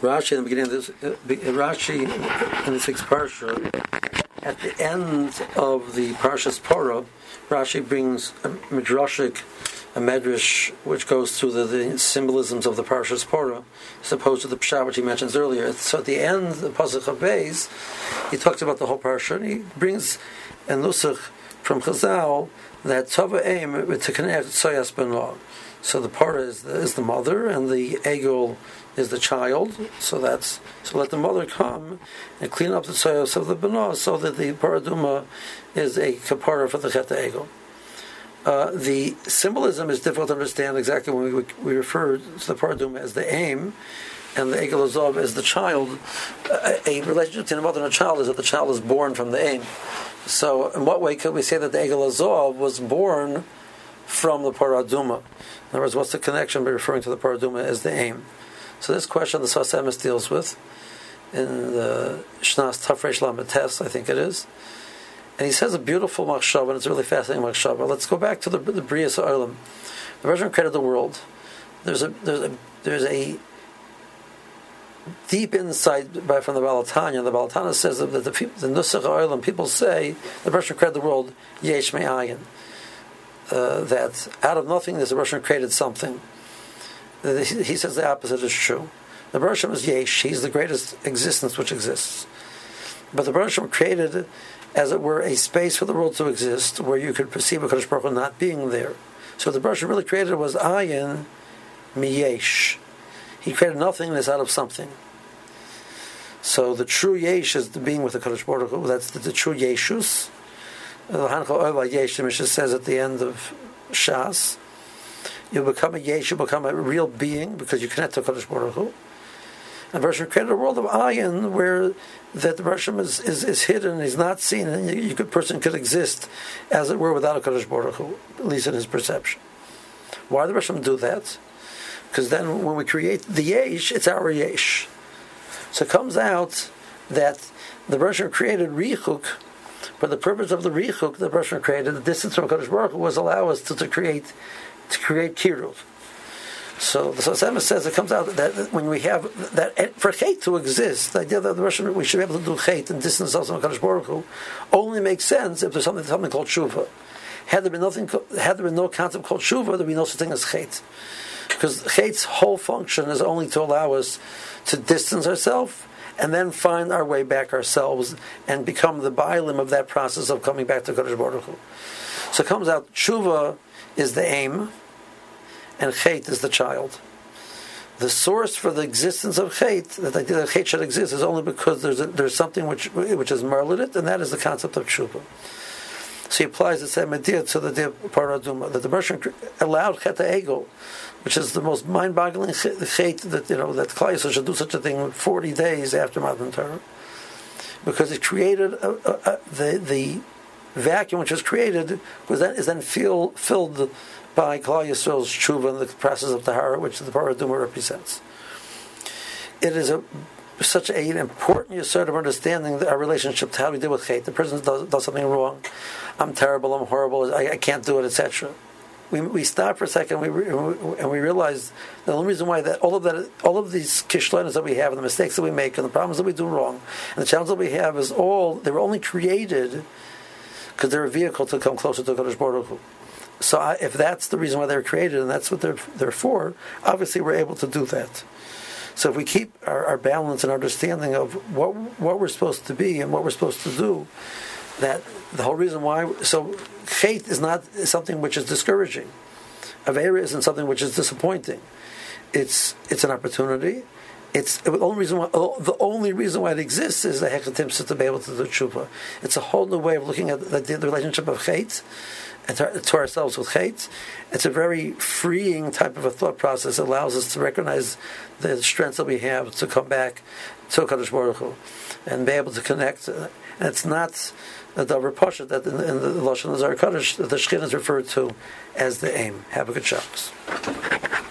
Rashi in the beginning of this, uh, Rashi in the sixth parsha, at the end of the Parshas Parah, Rashi brings a midrashic, a medrash, which goes through the, the, symbolisms of the Parshas Parah, as opposed to the Pshat, which he mentions earlier. So at the end, the Pasuk of Beis, he talks about the whole parsha, and he brings a nusach from Chazal that Tava eim to connect Soyas Benah. So the Parah is the, is the mother, and the Egel is the child. So that's so let the mother come and clean up the soils of the Benah, so that the Parah Adumah is a kapara for the Chet Egel. Uh, the symbolism is difficult to understand exactly when we, we refer to the Parah Adumah as the eim and the Egel Hazahav as the child. A, a relationship between a mother and a child is that the child is born from the eim. So, in what way could we say that the Egel Hazahav was born from the Parah Adumah? In other words, what's the connection by referring to the Parah Adumah as the eim? So, this question the Sfas Emes deals with in the Shnas Tafresh Lamates, I think it is. And he says a beautiful machshava, and it's a really fascinating machshava. Let's go back to the, the Brias Olam. The Russian created the world. There's a there's a there's a deep insight by, from the Baal HaTanya. The Baal HaTanya says that the, the, the Nusach Oilam, people say the Russian created the world Yesh Me'ayin. Uh, that out of nothingness the Russian created something. He says the opposite is true. The Russian is Yesh, he's the greatest existence which exists. But the Russian created, as it were, a space for the world to exist where you could perceive a Kadosh Baruch not being there. So the Russian really created was Ayin Miyesh he created nothingness out of something. So the true yesh is the being with the Kadosh Baruch Hu. That's the, the true yeshus. The Hancha Yesh, the Mishnah says at the end of Shas, you become a yesh, you become a real being because you connect to Kadosh Baruch Hu. And Bershom created a world of ayin where that the Bershom is, is, is hidden, is not seen, and you, you could, person could exist, as it were, without a Kadosh Baruch Hu, at least in his perception. Why did the Bershom do that? because then when we create the yesh, it's our yesh. So it comes out that the Russian created Richuk, for the purpose of the Richuk, the Russian created the distance from Kadosh Baruch Hu was allow us to, to create to create Kiruv. So the Sfas Emes says it comes out that when we have that for chait to exist, the idea that the Russian we should be able to do chait and distance ourselves from Kadosh Baruch Hu only makes sense if there's something something called tshuva. Had there been nothing, had there been no concept called tshuva, there'd be no such thing as chait. Because Chait's whole function is only to allow us to distance ourselves and then find our way back ourselves and become the bialim of that process of coming back to Kodesh Baruch Hu. So it comes out, tshuva is the eim, and chait is the child. The source for the existence of chait, that idea that chait should exist, is only because there's, a, there's something which, which has merled it, and that is the concept of tshuva. So he applies the same idea to the Parah Adumah, that the Russian allowed cheta ego, which is the most mind-boggling chait that you know that Klal should do such a thing 40 days after Matan Torah, because it created a, a, a, the the vacuum which was created was then is then feel, filled by Klal Yisrael's tshuva and the process of tahara, which the Parah Adumah represents. It is a such an important sort of understanding our relationship to how we deal with chait. The person does, does something wrong. I'm terrible. I'm horrible. I, I can't do it, etc we, we stop for a second we, and we realize the only reason why that all of that all of these kishlonas that we have and the mistakes that we make and the problems that we do wrong and the challenges that we have is all they were only created because they're a vehicle to come closer to Kodesh Baruch Hu. So I, if that's the reason why they're created and that's what they're they're for, obviously we're able to do that. So if we keep our, our balance and understanding of what what we're supposed to be and what we're supposed to do, that the whole reason why so chait is not something which is discouraging. Avera isn't something which is disappointing. It's it's an opportunity. It's the only reason why oh, the only reason why it exists is the hechatim to be able to do tshuva. It's a whole new way of looking at the, the relationship of chait to, ourselves with chait. It's a very freeing type of a thought process. It allows us to recognize the strengths that we have to come back to Kadosh Baruch Hu and be able to connect. And it's not the davar pasha that in, in the lashon the Kaddish the shkin is referred to as the eim. Have a good Shabbos.